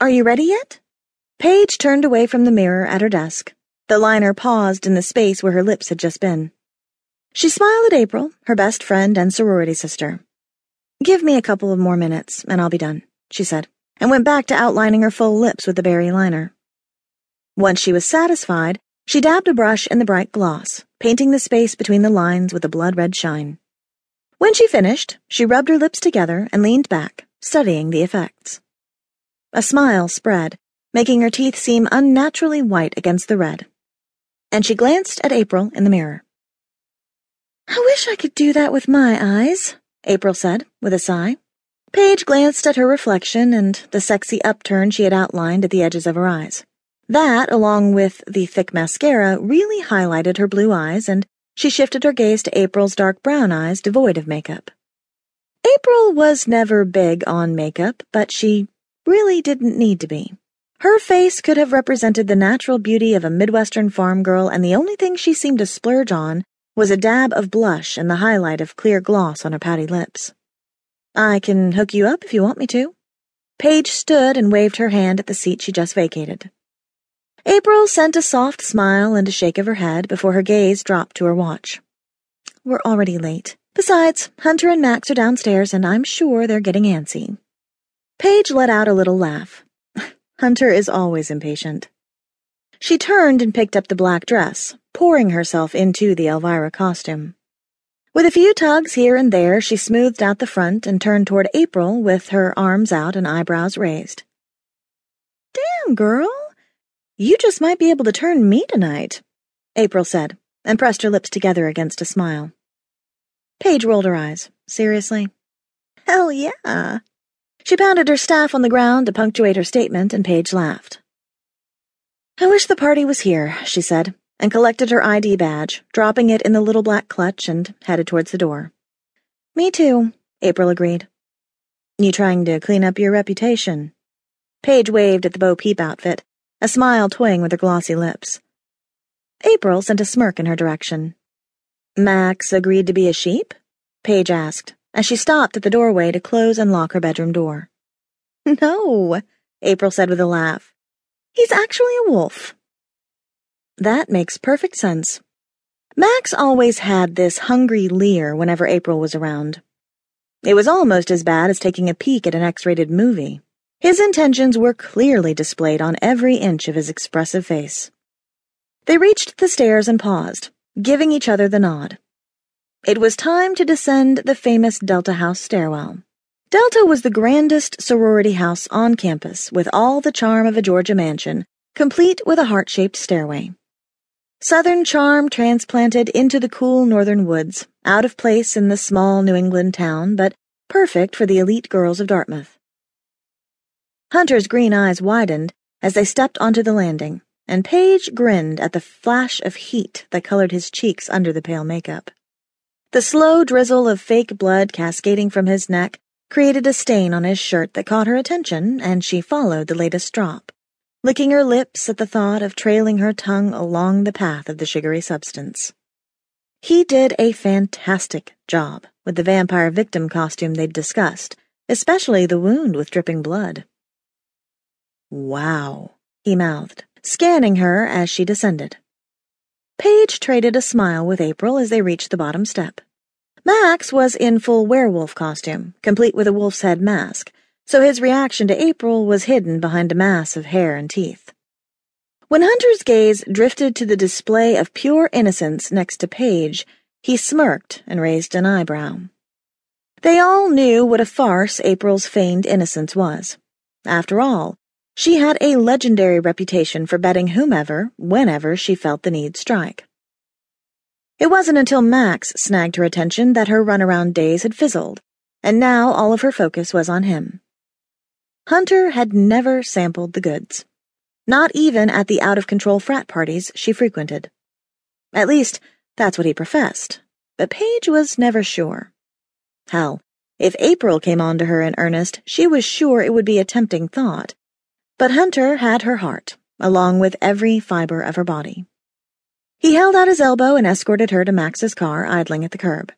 Are you ready yet? Paige turned away from the mirror at her desk. The liner paused in the space where her lips had just been. She smiled at April, her best friend and sorority sister. Give me a couple of more minutes, and I'll be done, she said, and went back to outlining her full lips with the berry liner. Once she was satisfied, she dabbed a brush in the bright gloss, painting the space between the lines with a blood red shine. When she finished, she rubbed her lips together and leaned back, studying the effects. A smile spread, making her teeth seem unnaturally white against the red. And she glanced at April in the mirror. I wish I could do that with my eyes, April said, with a sigh. Paige glanced at her reflection and the sexy upturn she had outlined at the edges of her eyes. That, along with the thick mascara, really highlighted her blue eyes, and she shifted her gaze to April's dark brown eyes devoid of makeup. April was never big on makeup, but she really didn't need to be. Her face could have represented the natural beauty of a Midwestern farm girl, and the only thing she seemed to splurge on was a dab of blush and the highlight of clear gloss on her pouty lips. I can hook you up if you want me to. Paige stood and waved her hand at the seat she just vacated. April sent a soft smile and a shake of her head before her gaze dropped to her watch. We're already late. Besides, Hunter and Max are downstairs, and I'm sure they're getting antsy. Paige let out a little laugh. Hunter is always impatient. She turned and picked up the black dress, pouring herself into the Elvira costume. With a few tugs here and there, she smoothed out the front and turned toward April with her arms out and eyebrows raised. Damn, girl. You just might be able to turn me tonight, April said, and pressed her lips together against a smile. Paige rolled her eyes. Seriously? Hell yeah. She pounded her staff on the ground to punctuate her statement, and Paige laughed. I wish the party was here, she said, and collected her ID badge, dropping it in the little black clutch and headed towards the door. Me too, April agreed. You trying to clean up your reputation? Paige waved at the Bo Peep outfit, a smile toying with her glossy lips. April sent a smirk in her direction. Max agreed to be a sheep? Paige asked, as she stopped at the doorway to close and lock her bedroom door. No, April said with a laugh. He's actually a wolf. That makes perfect sense. Max always had this hungry leer whenever April was around. It was almost as bad as taking a peek at an X rated movie. His intentions were clearly displayed on every inch of his expressive face. They reached the stairs and paused, giving each other the nod. It was time to descend the famous Delta House stairwell. Delta was the grandest sorority house on campus, with all the charm of a Georgia mansion, complete with a heart shaped stairway. Southern charm transplanted into the cool northern woods, out of place in the small New England town, but perfect for the elite girls of Dartmouth. Hunter's green eyes widened as they stepped onto the landing, and Paige grinned at the flash of heat that colored his cheeks under the pale makeup. The slow drizzle of fake blood cascading from his neck created a stain on his shirt that caught her attention, and she followed the latest drop, licking her lips at the thought of trailing her tongue along the path of the sugary substance. He did a fantastic job with the vampire victim costume they'd discussed, especially the wound with dripping blood. Wow, he mouthed, scanning her as she descended. Paige traded a smile with April as they reached the bottom step. Max was in full werewolf costume, complete with a wolf's head mask, so his reaction to April was hidden behind a mass of hair and teeth. When Hunter's gaze drifted to the display of pure innocence next to Paige, he smirked and raised an eyebrow. They all knew what a farce April's feigned innocence was. After all, she had a legendary reputation for betting whomever, whenever she felt the need strike. It wasn't until Max snagged her attention that her runaround days had fizzled, and now all of her focus was on him. Hunter had never sampled the goods, not even at the out of control frat parties she frequented. At least, that's what he professed, but Paige was never sure. Hell, if April came on to her in earnest, she was sure it would be a tempting thought. But Hunter had her heart, along with every fiber of her body. He held out his elbow and escorted her to Max's car idling at the curb.